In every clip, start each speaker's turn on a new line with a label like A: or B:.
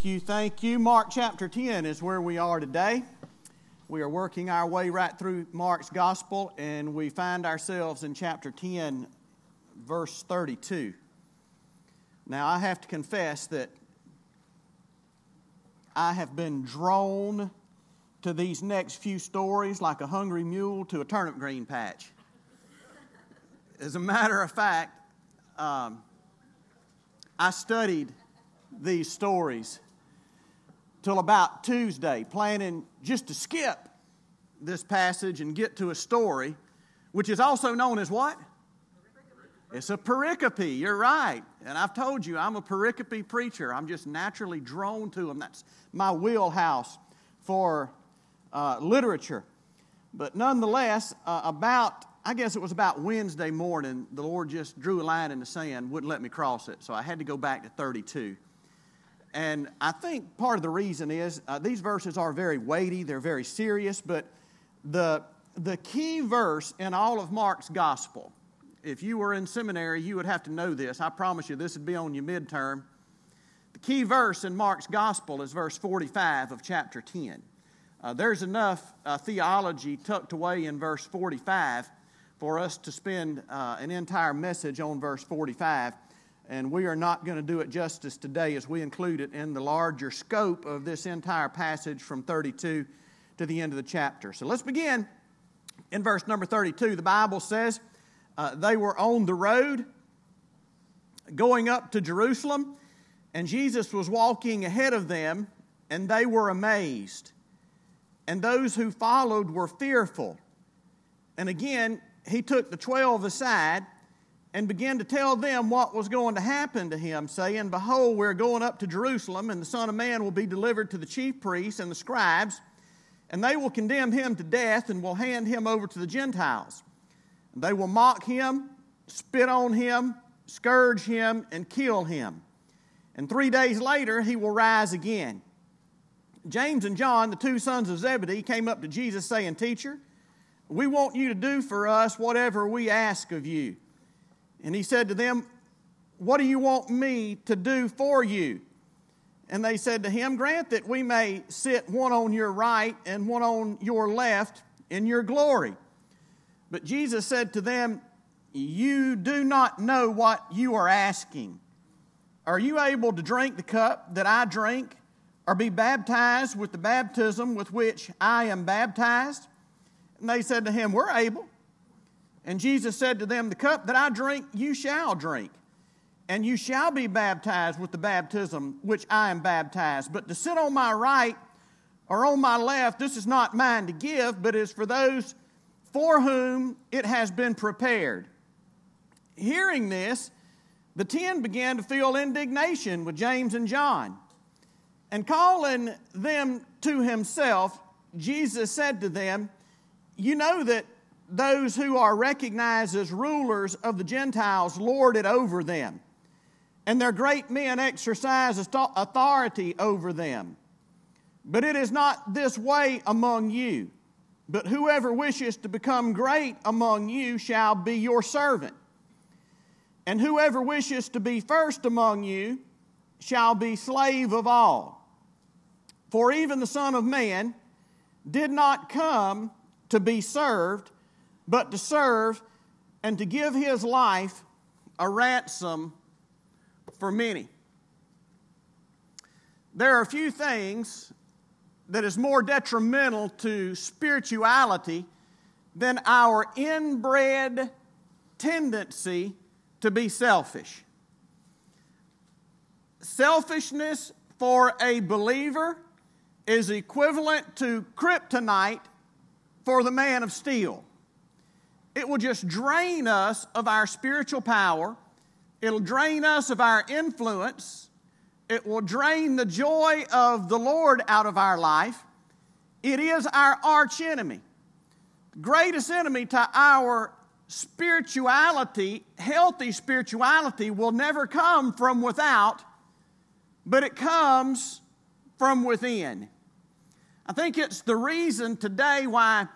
A: Thank you, thank you. Mark chapter 10 is where we are today. We are working our way right through Mark's gospel, and we find ourselves in chapter 10, verse 32. Now, I have to confess that I have been drawn to these next few stories like a hungry mule to a turnip green patch. As a matter of fact, um, I studied these stories till about Tuesday, planning just to skip this passage and get to a story, which is also known as what? It's a pericope. You're right. And I've told you, I'm a pericope preacher. I'm just naturally drawn to them. That's my wheelhouse for uh, literature. But nonetheless, uh, about, I guess it was about Wednesday morning, the Lord just drew a line in the sand, wouldn't let me cross it. So I had to go back to 32. And I think part of the reason is uh, these verses are very weighty, they're very serious, but the, the key verse in all of Mark's gospel, if you were in seminary, you would have to know this. I promise you, this would be on your midterm. The key verse in Mark's gospel is verse 45 of chapter 10. Uh, there's enough uh, theology tucked away in verse 45 for us to spend uh, an entire message on verse 45 and we are not going to do it justice today as we include it in the larger scope of this entire passage from 32 to the end of the chapter. So let's begin in verse number 32. The Bible says uh, they were on the road going up to Jerusalem, and Jesus was walking ahead of them, and they were amazed. And those who followed were fearful. And again, he took the twelve aside and began to tell them what was going to happen to him, saying, Behold, we're going up to Jerusalem, and the Son of Man will be delivered to the chief priests and the scribes, and they will condemn him to death and will hand him over to the Gentiles. And they will mock him, spit on him, scourge him, and kill him. And three days later, he will rise again. James and John, the two sons of Zebedee, came up to Jesus saying, Teacher, we want you to do for us whatever we ask of you. And he said to them, What do you want me to do for you? And they said to him, Grant that we may sit one on your right and one on your left in your glory. But Jesus said to them, You do not know what you are asking. Are you able to drink the cup that I drink, or be baptized with the baptism with which I am baptized? And they said to him, We're able. And Jesus said to them, The cup that I drink, you shall drink, and you shall be baptized with the baptism which I am baptized. But to sit on my right or on my left, this is not mine to give, but is for those for whom it has been prepared. Hearing this, the ten began to feel indignation with James and John. And calling them to himself, Jesus said to them, You know that those who are recognized as rulers of the Gentiles lord it over them, and their great men exercise authority over them. But it is not this way among you. But whoever wishes to become great among you shall be your servant. And whoever wishes to be first among you shall be slave of all. For even the Son of Man did not come to be served but to serve and to give his life a ransom for many. There are few things that is more detrimental to spirituality than our inbred tendency to be selfish. Selfishness for a believer is equivalent to kryptonite for the man of steel. It will just drain us of our spiritual power. It'll drain us of our influence. It will drain the joy of the Lord out of our life. It is our arch enemy. Greatest enemy to our spirituality, healthy spirituality, will never come from without, but it comes from within. I think it's the reason today why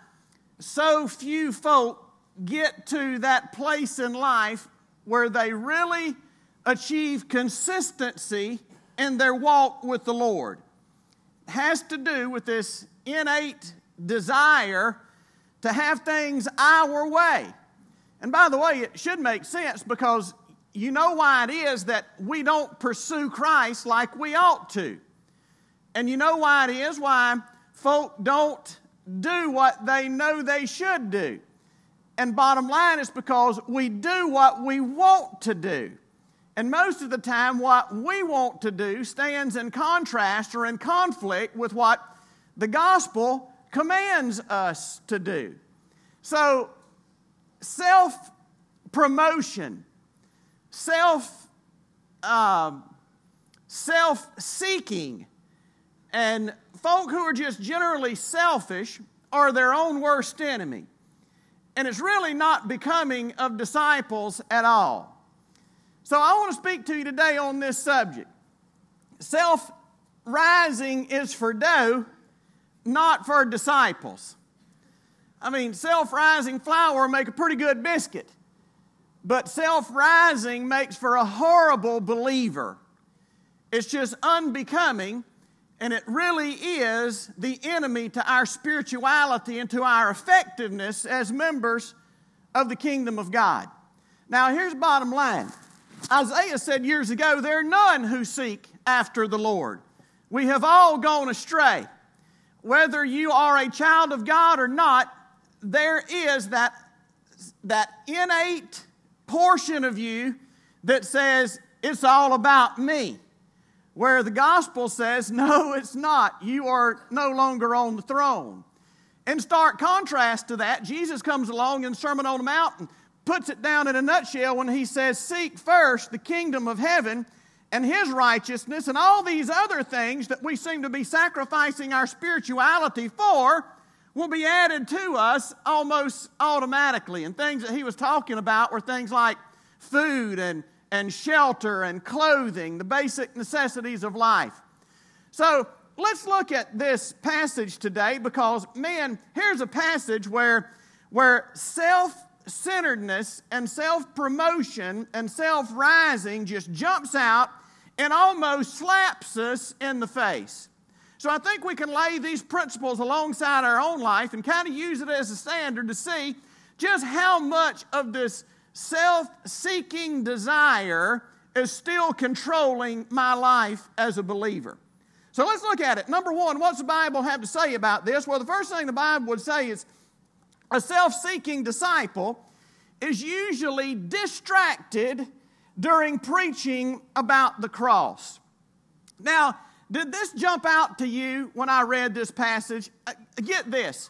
A: so few folk get to that place in life where they really achieve consistency in their walk with the Lord has to do with this innate desire to have things our way. And by the way, it should make sense because you know why it is that we don't pursue Christ like we ought to. And you know why it is why folk don't do what they know they should do. And bottom line is because we do what we want to do. And most of the time, what we want to do stands in contrast or in conflict with what the gospel commands us to do. So, self promotion, self uh, self seeking, and folk who are just generally selfish are their own worst enemy. And it's really not becoming of disciples at all. So I want to speak to you today on this subject. Self rising is for dough, not for disciples. I mean, self rising flour make a pretty good biscuit, but self rising makes for a horrible believer. It's just unbecoming, and it really is the enemy to our spirituality and to our effectiveness as members of the kingdom of God. Now, here's bottom line Isaiah said years ago, There are none who seek after the Lord. We have all gone astray. Whether you are a child of God or not, there is that, that innate portion of you that says, It's all about me. Where the gospel says, No, it's not. You are no longer on the throne. In stark contrast to that, Jesus comes along in Sermon on the Mount and puts it down in a nutshell when he says, Seek first the kingdom of heaven and his righteousness, and all these other things that we seem to be sacrificing our spirituality for will be added to us almost automatically. And things that he was talking about were things like food and, and shelter and clothing, the basic necessities of life. So let's look at this passage today because, man, here's a passage where, where self centeredness and self promotion and self rising just jumps out and almost slaps us in the face. So I think we can lay these principles alongside our own life and kind of use it as a standard to see just how much of this self seeking desire is still controlling my life as a believer. So let's look at it. Number one, what's the Bible have to say about this? Well, the first thing the Bible would say is a self seeking disciple is usually distracted during preaching about the cross. Now, did this jump out to you when I read this passage? Uh, get this.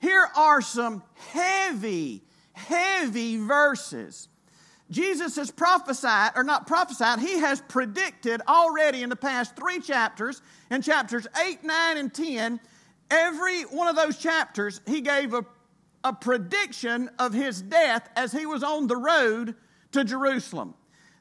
A: Here are some heavy, heavy verses. Jesus has prophesied, or not prophesied, he has predicted already in the past three chapters, in chapters 8, 9, and 10. Every one of those chapters, he gave a a prediction of his death as he was on the road to Jerusalem.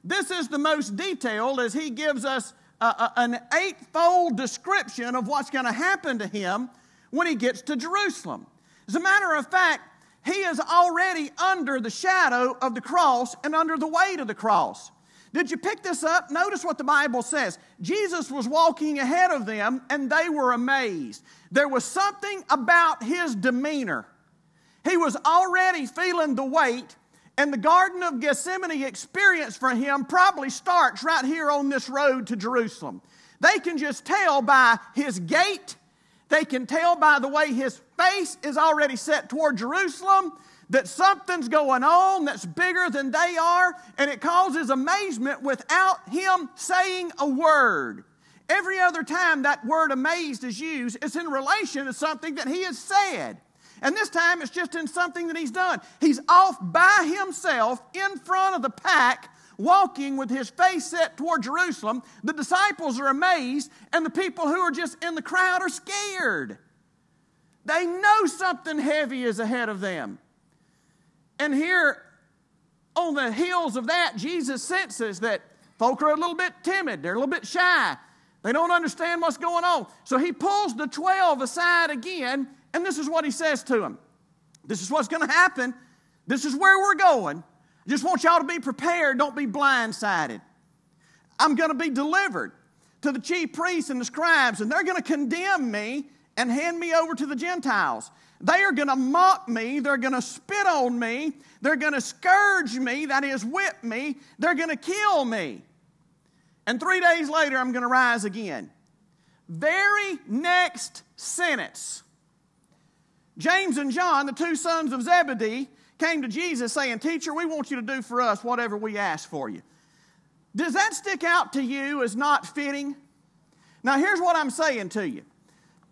A: This is the most detailed as he gives us a, a, an eightfold description of what's going to happen to him when he gets to Jerusalem. As a matter of fact, he is already under the shadow of the cross and under the weight of the cross. Did you pick this up? Notice what the Bible says. Jesus was walking ahead of them and they were amazed. There was something about his demeanor he was already feeling the weight, and the Garden of Gethsemane experience for him probably starts right here on this road to Jerusalem. They can just tell by his gait, they can tell by the way his face is already set toward Jerusalem that something's going on that's bigger than they are, and it causes amazement without him saying a word. Every other time that word amazed is used, it's in relation to something that he has said. And this time it's just in something that he's done. He's off by himself in front of the pack, walking with his face set toward Jerusalem. The disciples are amazed, and the people who are just in the crowd are scared. They know something heavy is ahead of them. And here, on the heels of that, Jesus senses that folk are a little bit timid, they're a little bit shy. They don't understand what's going on. So he pulls the 12 aside again and this is what he says to them This is what's going to happen. This is where we're going. Just want y'all to be prepared. Don't be blindsided. I'm going to be delivered. to the chief priests and the scribes, and they're going to condemn me and hand me over to the Gentiles. They are going to mock me. They're going to spit on me. They're going to scourge me, that is, whip me. They're going to kill me. And three days later, I'm going to rise again. Very next sentence. James and John, the two sons of Zebedee, came to Jesus saying, Teacher, we want you to do for us whatever we ask for you. Does that stick out to you as not fitting? Now, here's what I'm saying to you.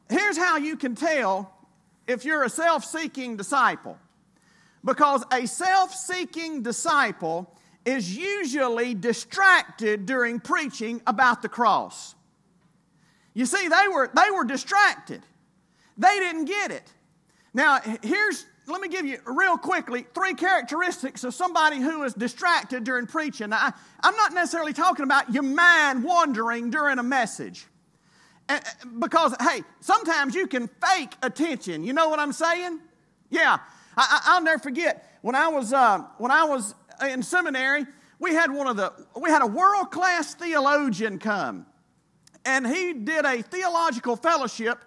A: Here's how you can tell if you're a self seeking disciple. Because a self seeking disciple is usually distracted during preaching about the cross. You see, they were, they were distracted, they didn't get it. Now, here's, let me give you real quickly three characteristics of somebody who is distracted during preaching. Now, I, am not necessarily talking about your mind wandering during a message. Because, hey, sometimes you can fake attention. You know what I'm saying? Yeah. I, will never forget when I was uh, when I was in seminary. We had one of the we had a world class theologian come, and he did a theological fellowship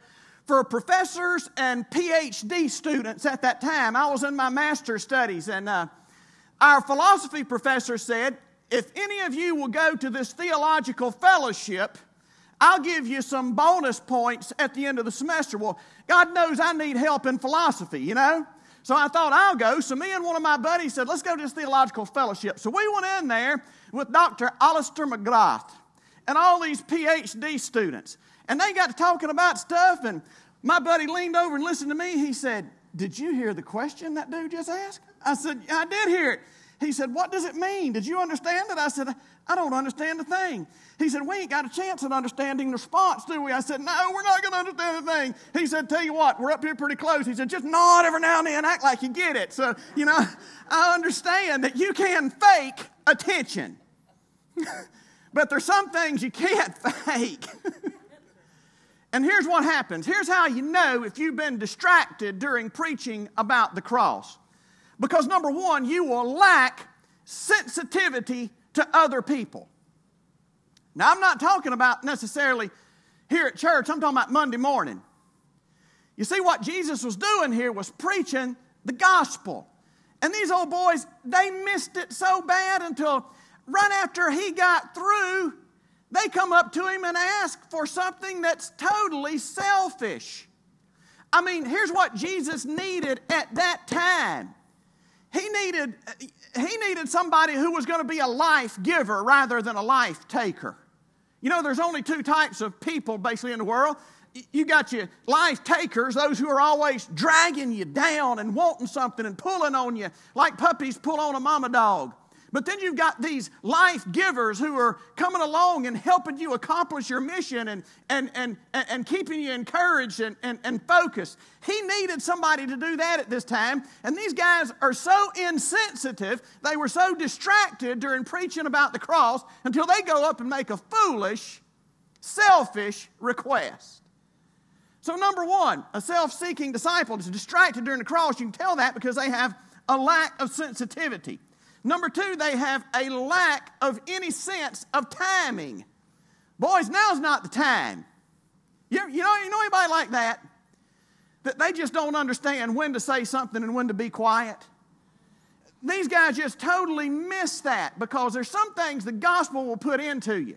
A: for professors and PhD students at that time. I was in my master's studies, and uh, our philosophy professor said, If any of you will go to this theological fellowship, I'll give you some bonus points at the end of the semester. Well, God knows I need help in philosophy, you know? So I thought I'll go. So me and one of my buddies said, let's go to this theological fellowship. So we went in there with Dr. Alister McGrath and all these PhD students. And they got to talking about stuff, and my buddy leaned over and listened to me. He said, Did you hear the question that dude just asked? I said, I did hear it. He said, What does it mean? Did you understand it? I said, I don't understand a thing. He said, We ain't got a chance at understanding the response, do we? I said, No, we're not going to understand a thing. He said, Tell you what, we're up here pretty close. He said, Just nod every now and then, act like you get it. So, you know, I understand that you can fake attention, but there's some things you can't fake. And here's what happens here's how you know if you've been distracted during preaching about the cross. Because number one, you will lack sensitivity to other people. Now, I'm not talking about necessarily here at church, I'm talking about Monday morning. You see, what Jesus was doing here was preaching the gospel. And these old boys, they missed it so bad until right after he got through, they come up to him and ask for something that's totally selfish. I mean, here's what Jesus needed at that time. He needed, he needed somebody who was going to be a life giver rather than a life taker. You know, there's only two types of people basically in the world. You got your life takers, those who are always dragging you down and wanting something and pulling on you like puppies pull on a mama dog. But then you've got these life givers who are coming along and helping you accomplish your mission and, and, and, and keeping you encouraged and, and, and focused. He needed somebody to do that at this time. And these guys are so insensitive, they were so distracted during preaching about the cross until they go up and make a foolish, selfish request. So, number one, a self seeking disciple is distracted during the cross. You can tell that because they have a lack of sensitivity. Number two, they have a lack of any sense of timing. Boys, now's not the time. You, you, know, you know anybody like that? That they just don't understand when to say something and when to be quiet? These guys just totally miss that because there's some things the gospel will put into you.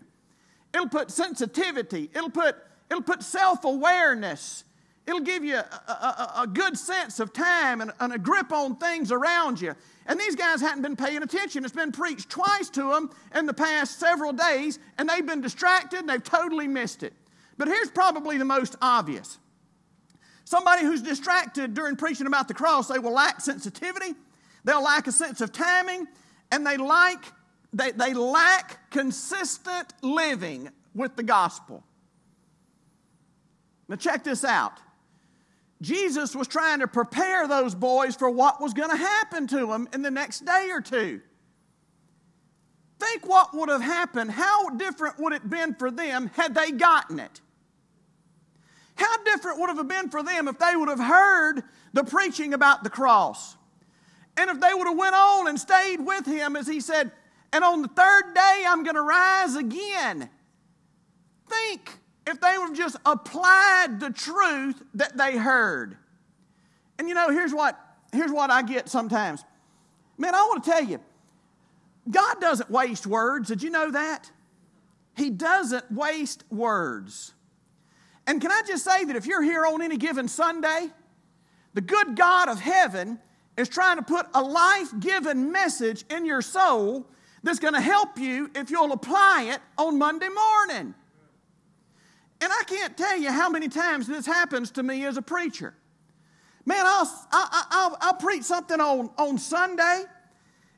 A: It'll put sensitivity, it'll put, it'll put self awareness, It'll give you a, a, a, good sense of time and, and, a grip on things around you. And these guys hadn't been paying attention. It's been preached twice to them in the past several days, and they've been distracted and they've totally missed it. But here's probably the most obvious somebody who's distracted during preaching about the cross, they will lack sensitivity, they'll lack a sense of timing, and they, like, they, they lack consistent living with the gospel. Now, check this out. Jesus was trying to prepare those boys for what was going to happen to them in the next day or two. Think what would have happened. How different would it have been for them had they gotten it? How different would it have been for them if they would have heard the preaching about the cross? And if they would have went on and stayed with him as he said, and on the third day I'm going to rise again. think if they would just applied the truth that they heard. And you know, here's what, here's what I get sometimes. Man, I want to tell you, God doesn't waste words. Did you know that? He doesn't waste words. And can I just say that if you're here on any given Sunday, the good God of heaven is trying to put a life giving message in your soul that's going to help you if you'll apply it on Monday morning. And I can't tell you how many times this happens to me as a preacher. Man, I'll, I'll, I'll, preach something on, on Sunday,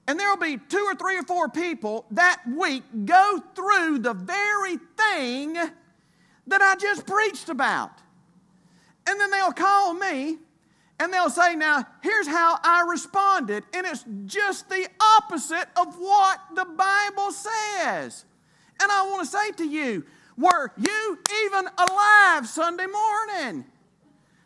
A: and there'll be two or three or four people that week go through the very thing that I just preached about. And then they'll call me and they'll say, Now, here's how I responded. And it's just the opposite of what the Bible says. And I want to say to you, were you even alive Sunday morning?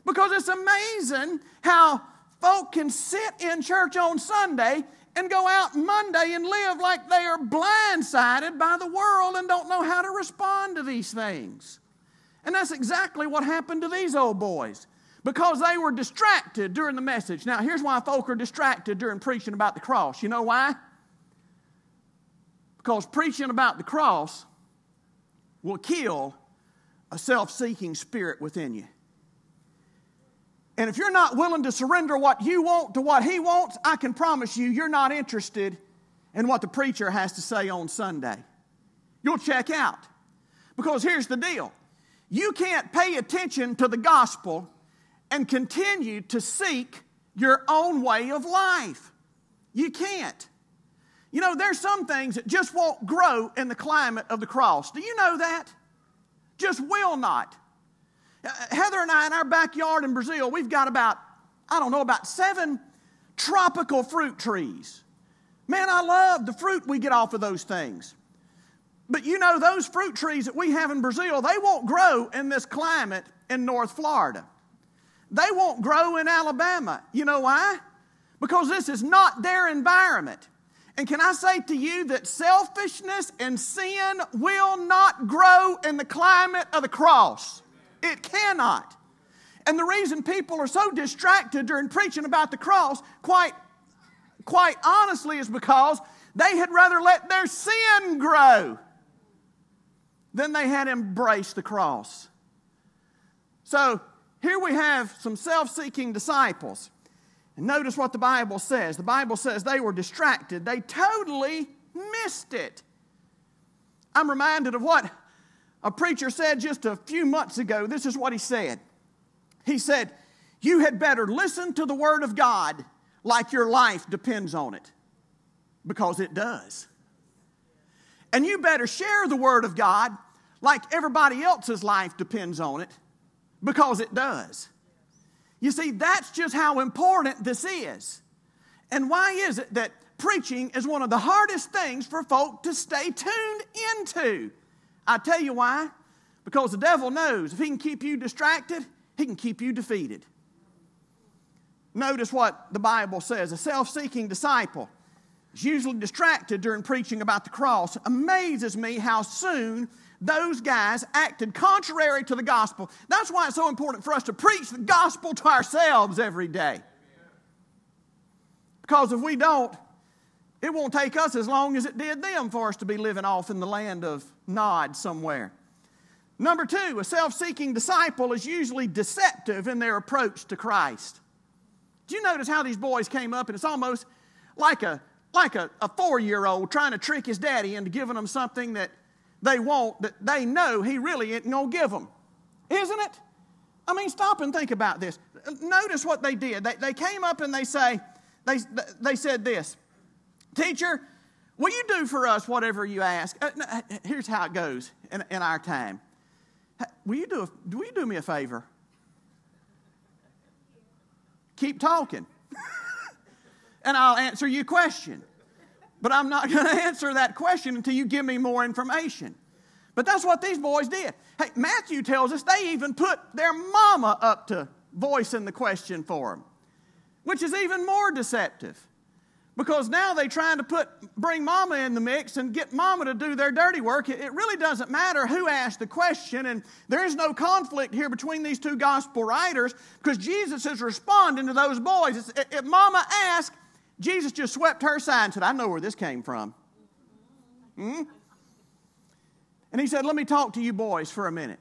A: Because it's amazing how folk can sit in church on Sunday and go out Monday and live like they are blindsided by the world and don't know how to respond to these things. And that's exactly what happened to these old boys because they were distracted during the message. Now, here's why folk are distracted during preaching about the cross. You know why? Because preaching about the cross will kill a self seeking spirit within you. And if you're not willing to surrender what you want to what he wants, I can promise you, you're not interested in what the preacher has to say on Sunday. You'll check out. Because here's the deal you can't pay attention to the gospel and continue to seek your own way of life. You can't. You know, there's some things that just won't grow in the climate of the cross. Do you know that? Just will not. Uh, Heather and I, in our backyard in Brazil, we've got about, I don't know, about seven tropical fruit trees. Man, I love the fruit we get off of those things. But you know, those fruit trees that we have in Brazil, they won't grow in this climate in North Florida. They won't grow in Alabama. You know why? Because this is not their environment. And can I say to you that selfishness and sin will not grow in the climate of the cross? It cannot. And the reason people are so distracted during preaching about the cross, quite, quite honestly, is because they had rather let their sin grow than they had embraced the cross. So here we have some self seeking disciples. And notice what the Bible says. The Bible says they were distracted, they totally missed it. I'm reminded of what a preacher said just a few months ago. This is what he said. He said, You had better listen to the Word of God like your life depends on it, because it does. And you better share the Word of God like everybody else's life depends on it, because it does. You see, that's just how important this is. And why is it that preaching is one of the hardest things for folk to stay tuned into? I tell you why. Because the devil knows if he can keep you distracted, he can keep you defeated. Notice what the Bible says a self seeking disciple is usually distracted during preaching about the cross. Amazes me how soon those guys acted contrary to the gospel. That's why it's so important for us to preach the gospel to ourselves every day. Because if we don't, it won't take us as long as it did them for us to be living off in the land of Nod somewhere. Number two, a self seeking disciple is usually deceptive in their approach to Christ. Do you notice how these boys came up and it's almost like a, like a, a four year old trying to trick his daddy into giving them something that they want that they know he really isn't going to give them. Isn't it? I mean, stop and think about this. Notice what they did. They, they came up and they say, they, they said this, Teacher, will you do for us whatever you ask? Uh, here's how it goes in, in our time. Will you do, a, will you do me a favor? Keep talking. and I'll answer your question. But I'm not going to answer that question until you give me more information. But that's what these boys did. Hey, Matthew tells us they even put their mama up to voicing the question for them, which is even more deceptive. because now they're trying to put bring mama in the mix and get mama to do their dirty work it really doesn't matter who asked the question and there is no conflict here between these two gospel writers because jesus is responding to those boys if mama asked jesus just swept her aside and said i know where this came from hmm? and he said let me talk to you boys for a minute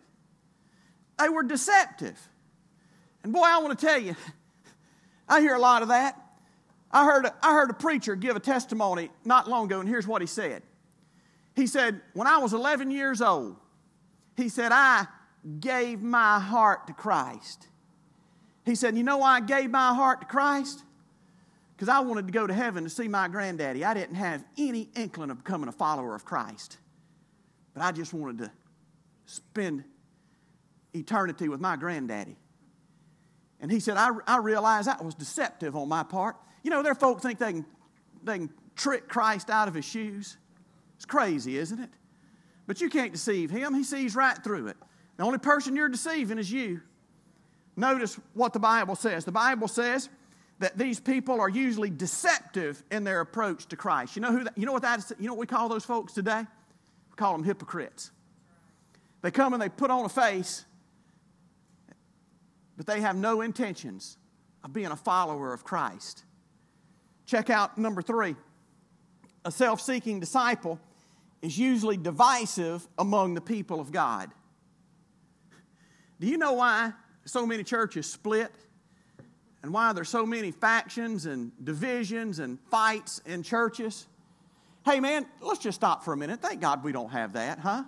A: they were deceptive and boy i want to tell you i hear a lot of that I heard, a, I heard a preacher give a testimony not long ago, and here's what he said. He said, When I was 11 years old, he said, I gave my heart to Christ. He said, You know why I gave my heart to Christ? Because I wanted to go to heaven to see my granddaddy. I didn't have any inkling of becoming a follower of Christ, but I just wanted to spend eternity with my granddaddy. And he said, I, I realized that was deceptive on my part. You know, there are folk think they can, they can trick Christ out of his shoes. It's crazy, isn't it? But you can't deceive him. He sees right through it. The only person you're deceiving is you. Notice what the Bible says. The Bible says that these people are usually deceptive in their approach to Christ. You know who that, you know what that is, you know what we call those folks today? We call them hypocrites. They come and they put on a face, but they have no intentions of being a follower of Christ. Check out number three. A self seeking disciple is usually divisive among the people of God. Do you know why so many churches split? And why there's so many factions and divisions and fights in churches? Hey, man, let's just stop for a minute. Thank God we don't have that, huh?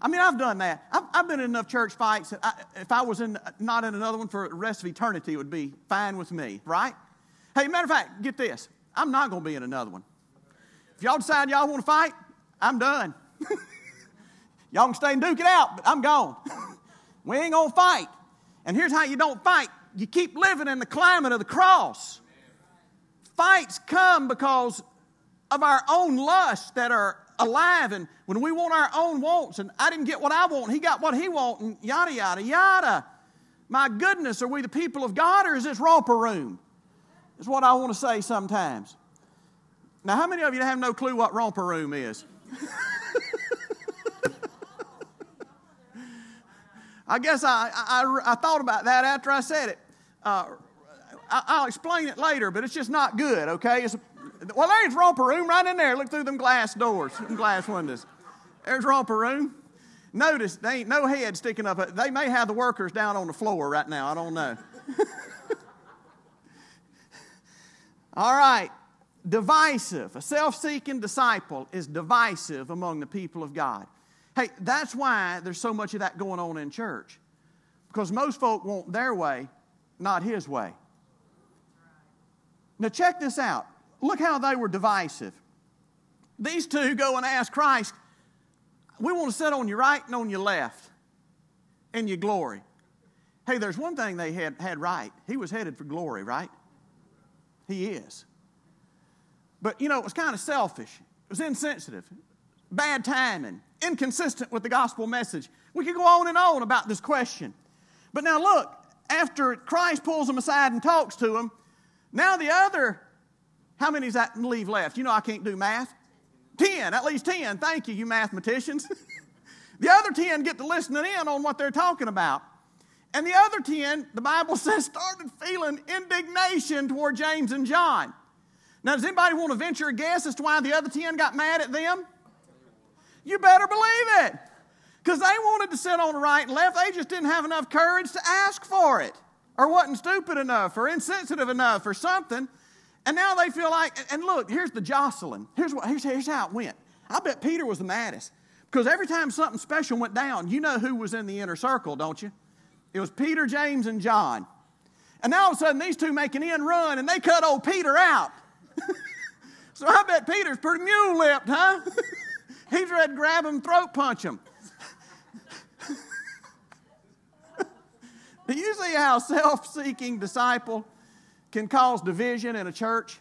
A: I mean, I've done that. I've, I've been in enough church fights that I, if I was in, not in another one for the rest of eternity, it would be fine with me, right? Hey, matter of fact, get this. I'm not going to be in another one. If y'all decide y'all want to fight, I'm done. y'all can stay and duke it out, but I'm gone. we ain't going to fight. And here's how you don't fight you keep living in the climate of the cross. Fights come because of our own lusts that are alive, and when we want our own wants, and I didn't get what I want, he got what he want, and yada, yada, yada. My goodness, are we the people of God or is this romper room? is what I want to say sometimes. Now, how many of you have no clue what romper room is? I guess I, I, I, thought about that after I said it. Uh, I, will explain it later, but it's just not good, okay? It's, well, there's romper room right in there. Look through them glass doors, them glass windows. There's romper room. Notice, they ain't no head sticking up. They may have the workers down on the floor right now. I don't know. All right, divisive. A self seeking disciple is divisive among the people of God. Hey, that's why there's so much of that going on in church. Because most folk want their way, not his way. Now, check this out. Look how they were divisive. These two go and ask Christ, We want to sit on your right and on your left in your glory. Hey, there's one thing they had, had right. He was headed for glory, right? He is. But you know, it was kind of selfish, it was insensitive, bad timing, inconsistent with the gospel message. We could go on and on about this question. But now look, after Christ pulls them aside and talks to them, now the other, how many is that leave left? You know I can't do math. Ten, at least ten. Thank you, you mathematicians. the other ten get to listening in on what they're talking about. And the other 10, the Bible says, started feeling indignation toward James and John. Now, does anybody want to venture a guess as to why the other 10 got mad at them? You better believe it. Because they wanted to sit on the right and left, they just didn't have enough courage to ask for it, or wasn't stupid enough, or insensitive enough, or something. And now they feel like, and look, here's the jostling. Here's, what, here's, here's how it went. I bet Peter was the maddest. Because every time something special went down, you know who was in the inner circle, don't you? It was Peter, James, and John. And now all of a sudden, these two make an end run and they cut old Peter out. so I bet Peter's pretty mule lipped, huh? He's ready to grab him, throat punch him. Do you see how self seeking disciple can cause division in a church?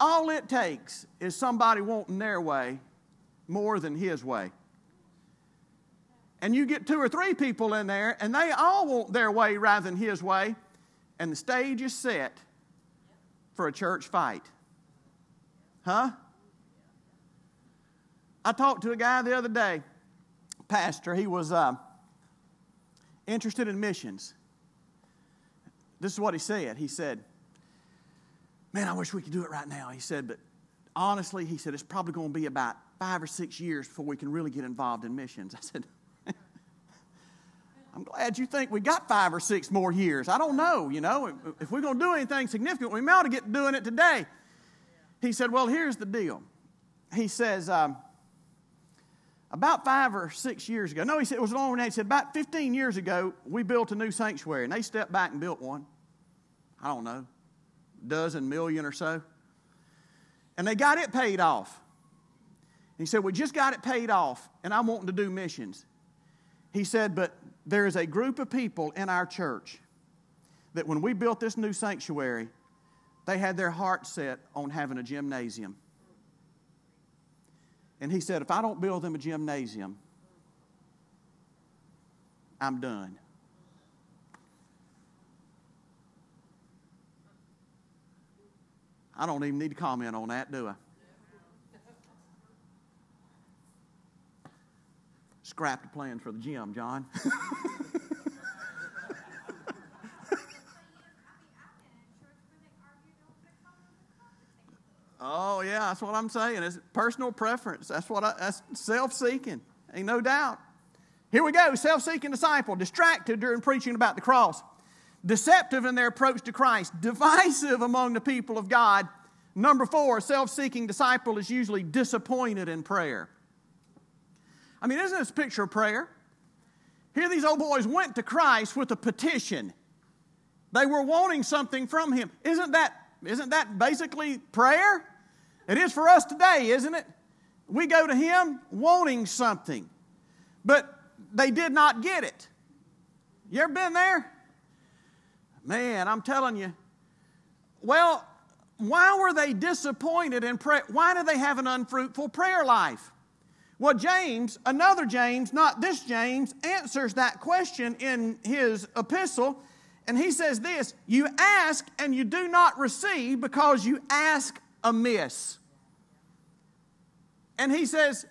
A: All it takes is somebody wanting their way more than his way and you get two or three people in there, and they all want their way rather than his way, and the stage is set for a church fight? Huh? I talked to a guy the other day, pastor. He was uh, interested in missions. This is what he said. He said, Man, I wish we could do it right now. He said, but honestly, he said, it's probably going to be about five or six years before we can really get involved in missions. I said, I'm glad you think we got five or six more years. I don't know, you know. If we're going to do anything significant, we may ought to get doing it today. He said, Well, here's the deal. He says, um, about five or six years ago, no, he said it was longer than that. He said, about 15 years ago, we built a new sanctuary, and they stepped back and built one. I don't know, dozen million or so. And they got it paid off. He said, We just got it paid off, and I'm wanting to do missions. He said, But there is a group of people in our church that when we built this new sanctuary, they had their heart set on having a gymnasium. And he said, If I don't build them a gymnasium, I'm done. I don't even need to comment on that, do I? Scrap the plans for the gym, John. oh yeah, that's what I'm saying. It's personal preference. That's what I, that's self-seeking. Ain't no doubt. Here we go. Self-seeking disciple, distracted during preaching about the cross, deceptive in their approach to Christ, divisive among the people of God. Number four, self-seeking disciple is usually disappointed in prayer. I mean, isn't this a picture of prayer? Here, these old boys went to Christ with a petition. They were wanting something from Him. Isn't that, isn't that basically prayer? It is for us today, isn't it? We go to Him wanting something, but they did not get it. You ever been there? Man, I'm telling you. Well, why were they disappointed in prayer? Why did they have an unfruitful prayer life? Well, James, another James, not this James, answers that question in his epistle. And he says this You ask and you do not receive because you ask amiss. And he says,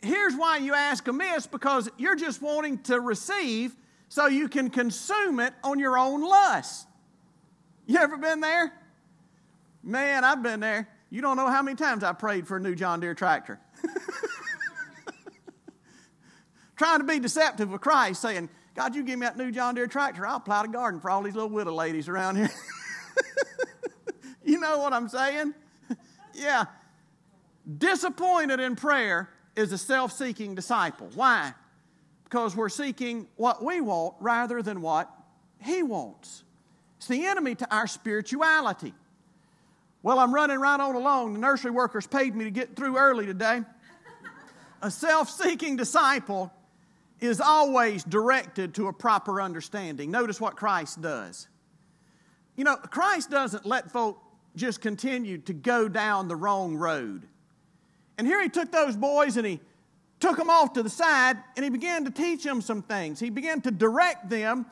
A: Here's why you ask amiss because you're just wanting to receive so you can consume it on your own lust. You ever been there? Man, I've been there. You don't know how many times I prayed for a new John Deere tractor. trying to be deceptive with Christ, saying, God, you give me that new John Deere tractor, I'll plow the garden for all these little widow ladies around here. you know what I'm saying? yeah. Disappointed in prayer is a self seeking disciple. Why? Because we're seeking what we want rather than what He wants. It's the enemy to our spirituality. Well, I'm running right on along. The nursery workers paid me to get through early today. A self seeking disciple is always directed to a proper understanding. Notice what Christ does. You know, Christ doesn't let folk just continue to go down the wrong road. And here he took those boys and he took them off to the side and he began to teach them some things. He began to direct them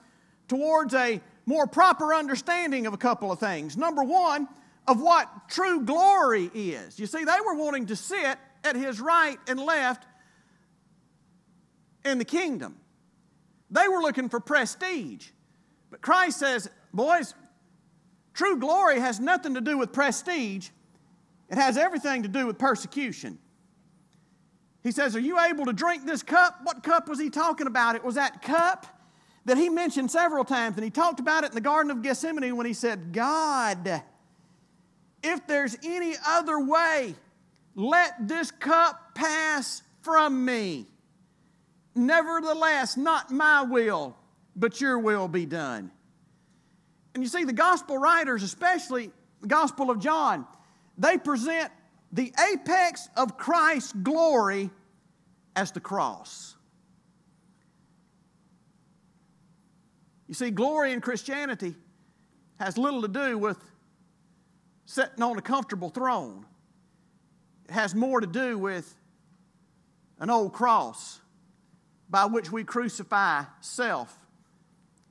A: towards a more proper understanding of a couple of things. Number one, of what true glory is. You see, they were wanting to sit at his right and left in the kingdom. They were looking for prestige. But Christ says, boys, true glory has nothing to do with prestige, it has everything to do with persecution. He says, Are you able to drink this cup? What cup was he talking about? It was that cup that he mentioned several times, and he talked about it in the Garden of Gethsemane when he said, God, if there's any other way, let this cup pass from me. Nevertheless, not my will, but your will be done. And you see, the gospel writers, especially the Gospel of John, they present the apex of Christ's glory as the cross. You see, glory in Christianity has little to do with sitting on a comfortable throne. It has more to do with an old cross by which we crucify self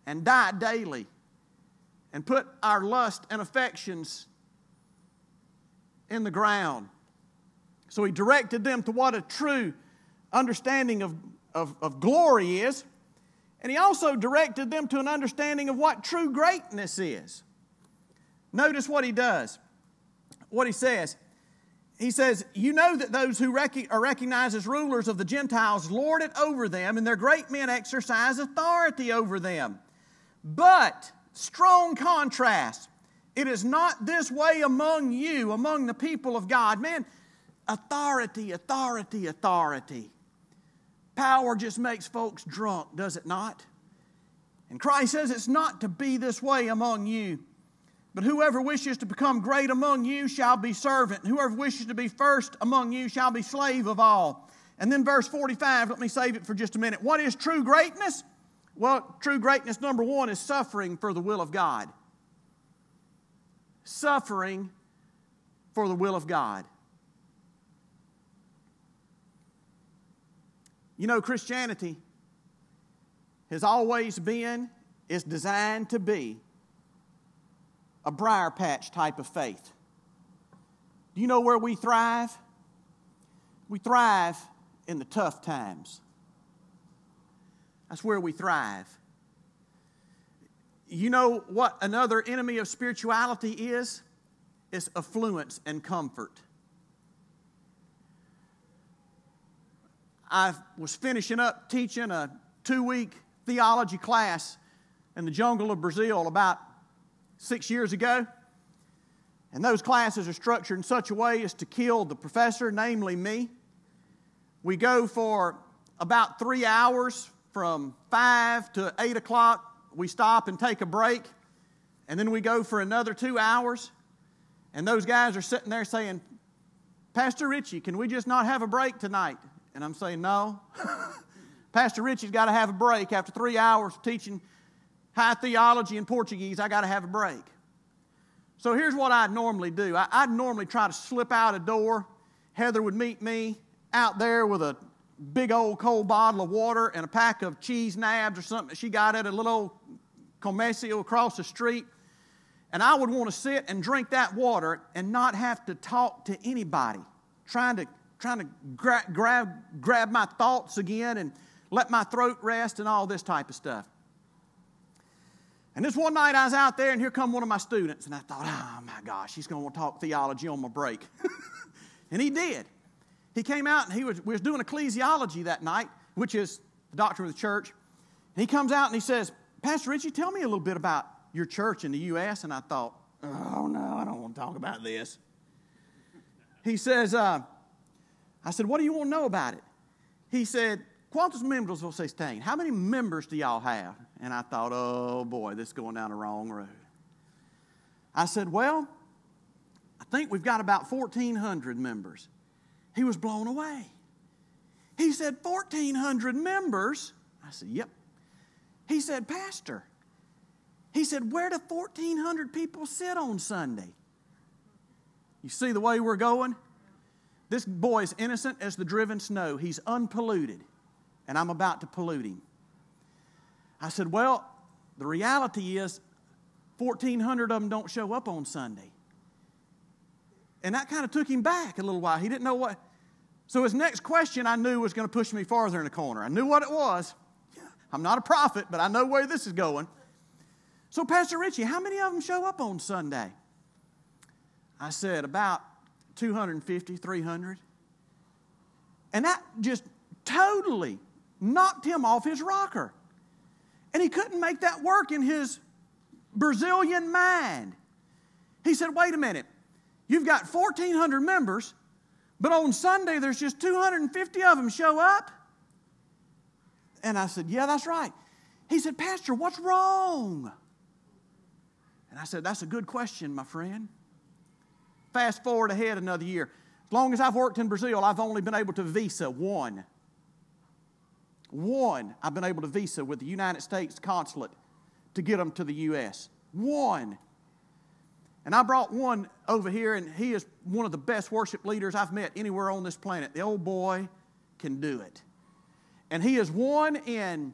A: and die daily and put our lust and affections in the ground. So he directed them to what a true understanding of, of, of glory is. And he also directed them to an understanding of what true greatness is. Notice what he does, what he says. He says, You know that those who rec- are recognized as rulers of the Gentiles lord it over them, and their great men exercise authority over them. But, strong contrast, it is not this way among you, among the people of God. Man, authority, authority, authority. Power just makes folks drunk, does it not? And Christ says it's not to be this way among you. But whoever wishes to become great among you shall be servant. Whoever wishes to be first among you shall be slave of all. And then verse 45, let me save it for just a minute. What is true greatness? Well, true greatness, number one, is suffering for the will of God. Suffering for the will of God. You know, Christianity has always been, is designed to be a briar patch type of faith. Do you know where we thrive? We thrive in the tough times. That's where we thrive. You know what another enemy of spirituality is? It's affluence and comfort. I was finishing up teaching a two week theology class in the jungle of Brazil about six years ago. And those classes are structured in such a way as to kill the professor, namely me. We go for about three hours from 5 to 8 o'clock. We stop and take a break. And then we go for another two hours. And those guys are sitting there saying, Pastor Richie, can we just not have a break tonight? And I'm saying, No. Pastor Richie's got to have a break after three hours teaching high theology in Portuguese. I got to have a break. So here's what I'd normally do I'd normally try to slip out a door. Heather would meet me out there with a big old cold bottle of water and a pack of cheese nabs or something she got at a little old across the street. And I would want to sit and drink that water and not have to talk to anybody, trying to, trying to gra- grab, grab my thoughts again and let my throat rest and all this type of stuff. And this one night I was out there, and here come one of my students, and I thought, oh my gosh, he's going to talk theology on my break. and he did. He came out and he was, we was doing ecclesiology that night, which is the doctrine of the church. And he comes out and he says, Pastor Richie, tell me a little bit about your church in the U.S. And I thought, oh no, I don't want to talk about this. He says, uh, I said, what do you want to know about it? He said, Quantos members vocês têm? How many members do y'all have? And I thought, oh boy, this is going down the wrong road. I said, well, I think we've got about 1,400 members. He was blown away. He said, 1,400 members? I said, yep. He said, Pastor, he said, where do 1,400 people sit on Sunday? You see the way we're going? This boy is innocent as the driven snow. He's unpolluted and I'm about to pollute him. I said, Well, the reality is 1,400 of them don't show up on Sunday. And that kind of took him back a little while. He didn't know what. So his next question I knew was going to push me farther in the corner. I knew what it was. I'm not a prophet, but I know where this is going. So, Pastor Richie, how many of them show up on Sunday? I said, about 250, 300. And that just totally knocked him off his rocker. And he couldn't make that work in his Brazilian mind. He said, Wait a minute, you've got 1,400 members, but on Sunday there's just 250 of them show up? And I said, Yeah, that's right. He said, Pastor, what's wrong? And I said, That's a good question, my friend. Fast forward ahead another year. As long as I've worked in Brazil, I've only been able to visa one one, I've been able to visa with the United States consulate to get them to the U.S. One. And I brought one over here, and he is one of the best worship leaders I've met anywhere on this planet. The old boy can do it. And he is one in,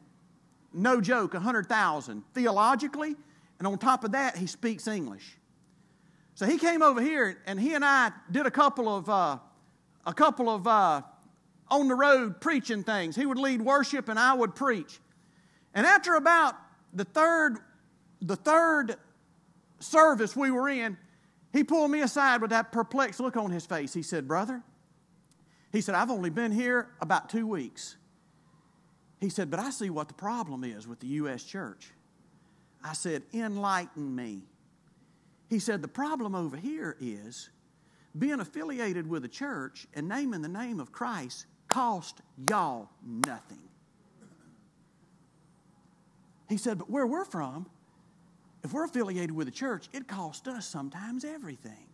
A: no joke, 100,000 theologically, and on top of that, he speaks English. So he came over here, and he and I did a couple of uh, a couple of uh, on the road preaching things. He would lead worship, and I would preach. And after about the third the third service we were in, he pulled me aside with that perplexed look on his face. He said, "Brother," he said, "I've only been here about two weeks." He said, "But I see what the problem is with the U.S. church." I said, "Enlighten me." He said, The problem over here is being affiliated with a church and naming the name of Christ cost y'all nothing. He said, But where we're from, if we're affiliated with a church, it costs us sometimes everything.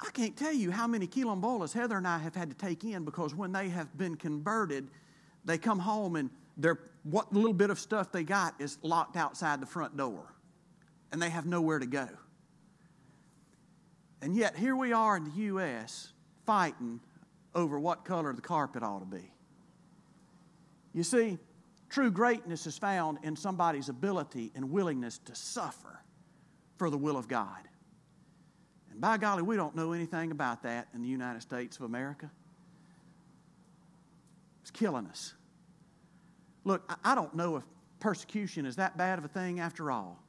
A: I can't tell you how many quilombolas Heather and I have had to take in because when they have been converted, they come home and their what little bit of stuff they got is locked outside the front door and they have nowhere to go. And yet, here we are in the U.S. fighting over what color the carpet ought to be. You see, true greatness is found in somebody's ability and willingness to suffer for the will of God. And by golly, we don't know anything about that in the United States of America. It's killing us. Look, I don't know if persecution is that bad of a thing after all.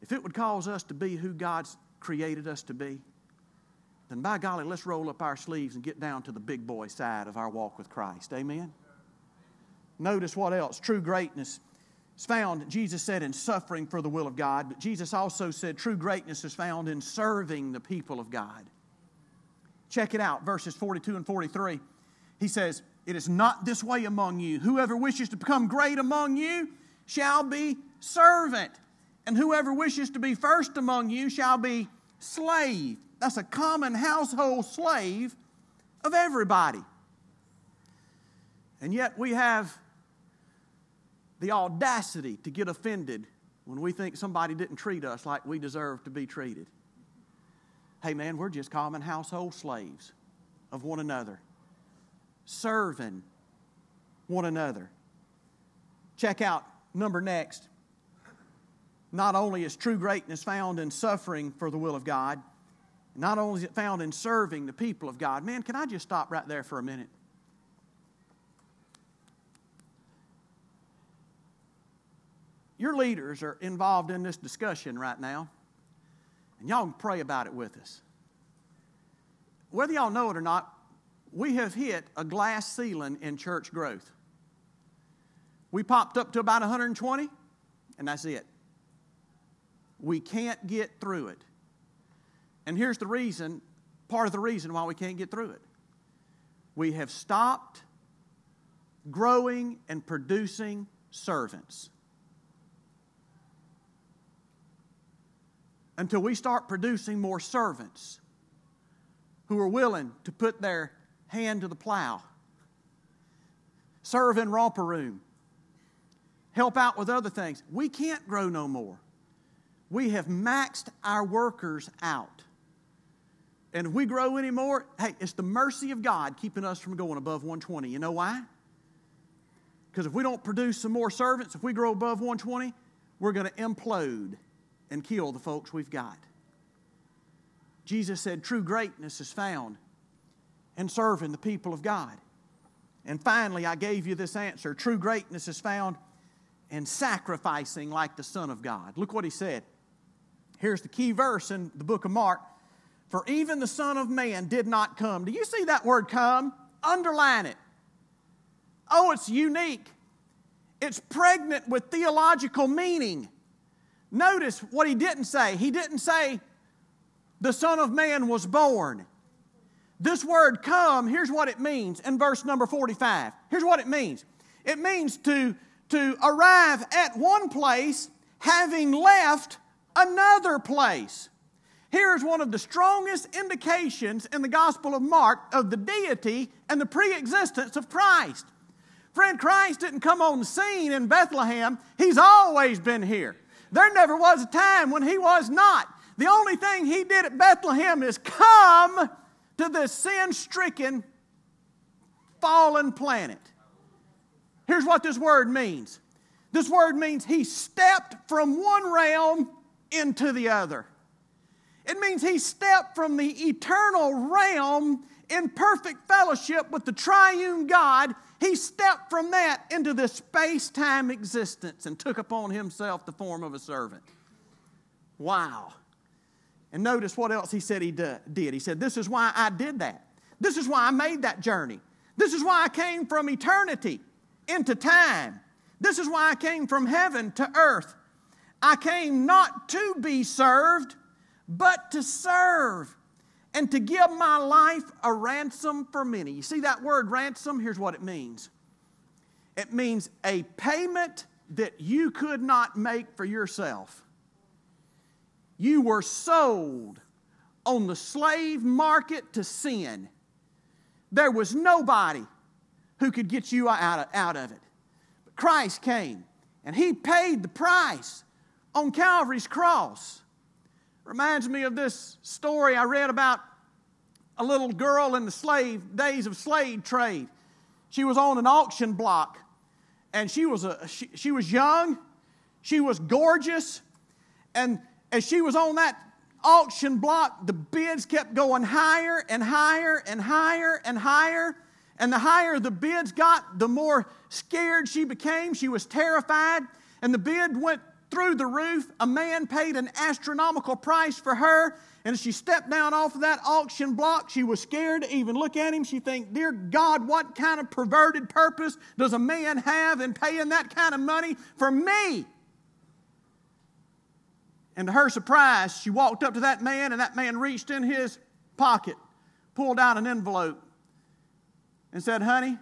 A: If it would cause us to be who God's created us to be, then by golly, let's roll up our sleeves and get down to the big boy side of our walk with Christ. Amen? Notice what else? True greatness is found, Jesus said, in suffering for the will of God, but Jesus also said true greatness is found in serving the people of God. Check it out, verses 42 and 43. He says, It is not this way among you. Whoever wishes to become great among you shall be servant and whoever wishes to be first among you shall be slave. That's a common household slave of everybody. And yet we have the audacity to get offended when we think somebody didn't treat us like we deserve to be treated. Hey, man, we're just common household slaves of one another, serving one another. Check out number next not only is true greatness found in suffering for the will of God, not only is it found in serving the people of God. Man, can I just stop right there for a minute? Your leaders are involved in this discussion right now, and y'all can pray about it with us. Whether y'all know it or not, we have hit a glass ceiling in church growth. We popped up to about 120, and that's it. We can't get through it. And here's the reason part of the reason why we can't get through it. We have stopped growing and producing servants. Until we start producing more servants who are willing to put their hand to the plow, serve in romper room, help out with other things. We can't grow no more. We have maxed our workers out. And if we grow anymore, hey, it's the mercy of God keeping us from going above 120. You know why? Because if we don't produce some more servants, if we grow above 120, we're going to implode and kill the folks we've got. Jesus said true greatness is found in serving the people of God. And finally, I gave you this answer true greatness is found in sacrificing like the Son of God. Look what he said. Here's the key verse in the book of Mark. For even the Son of Man did not come. Do you see that word come? Underline it. Oh, it's unique. It's pregnant with theological meaning. Notice what he didn't say. He didn't say the Son of Man was born. This word come, here's what it means in verse number 45. Here's what it means it means to, to arrive at one place having left another place. Here's one of the strongest indications in the Gospel of Mark of the deity and the pre existence of Christ. Friend, Christ didn't come on the scene in Bethlehem, He's always been here. There never was a time when He was not. The only thing He did at Bethlehem is come to this sin stricken, fallen planet. Here's what this word means this word means He stepped from one realm into the other. It means he stepped from the eternal realm in perfect fellowship with the triune God. He stepped from that into this space time existence and took upon himself the form of a servant. Wow. And notice what else he said he did. He said, This is why I did that. This is why I made that journey. This is why I came from eternity into time. This is why I came from heaven to earth. I came not to be served, but to serve and to give my life a ransom for many. You see that word ransom? Here's what it means it means a payment that you could not make for yourself. You were sold on the slave market to sin. There was nobody who could get you out of, out of it. But Christ came and He paid the price on Calvary's cross. Reminds me of this story I read about a little girl in the slave days of slave trade. She was on an auction block and she was, a, she, she was young, she was gorgeous, and as she was on that auction block, the bids kept going higher and higher and higher and higher. And the higher the bids got, the more scared she became. She was terrified. And the bid went through the roof. A man paid an astronomical price for her. And as she stepped down off of that auction block, she was scared to even look at him. She think, "Dear God, what kind of perverted purpose does a man have in paying that kind of money for me?" And to her surprise, she walked up to that man, and that man reached in his pocket, pulled out an envelope, and said, Honey,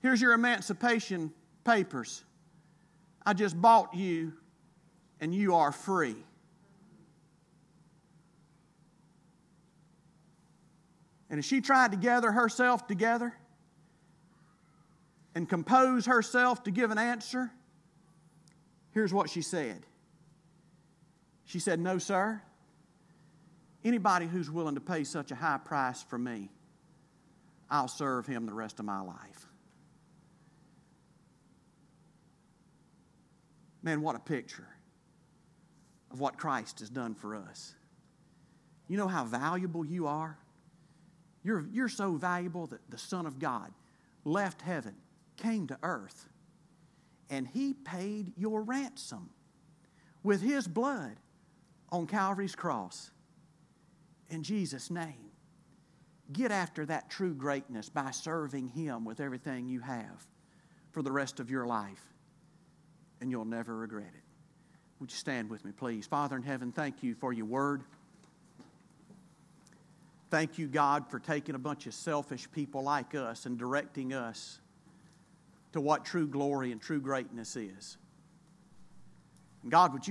A: here's your emancipation papers. I just bought you, and you are free. And as she tried to gather herself together and compose herself to give an answer, here's what she said. She said, No, sir. Anybody who's willing to pay such a high price for me, I'll serve him the rest of my life. Man, what a picture of what Christ has done for us. You know how valuable you are? You're, you're so valuable that the Son of God left heaven, came to earth, and He paid your ransom with His blood on Calvary's cross. In Jesus' name, get after that true greatness by serving Him with everything you have for the rest of your life, and you'll never regret it. Would you stand with me, please? Father in heaven, thank you for your word. Thank you, God, for taking a bunch of selfish people like us and directing us to what true glory and true greatness is. God, would you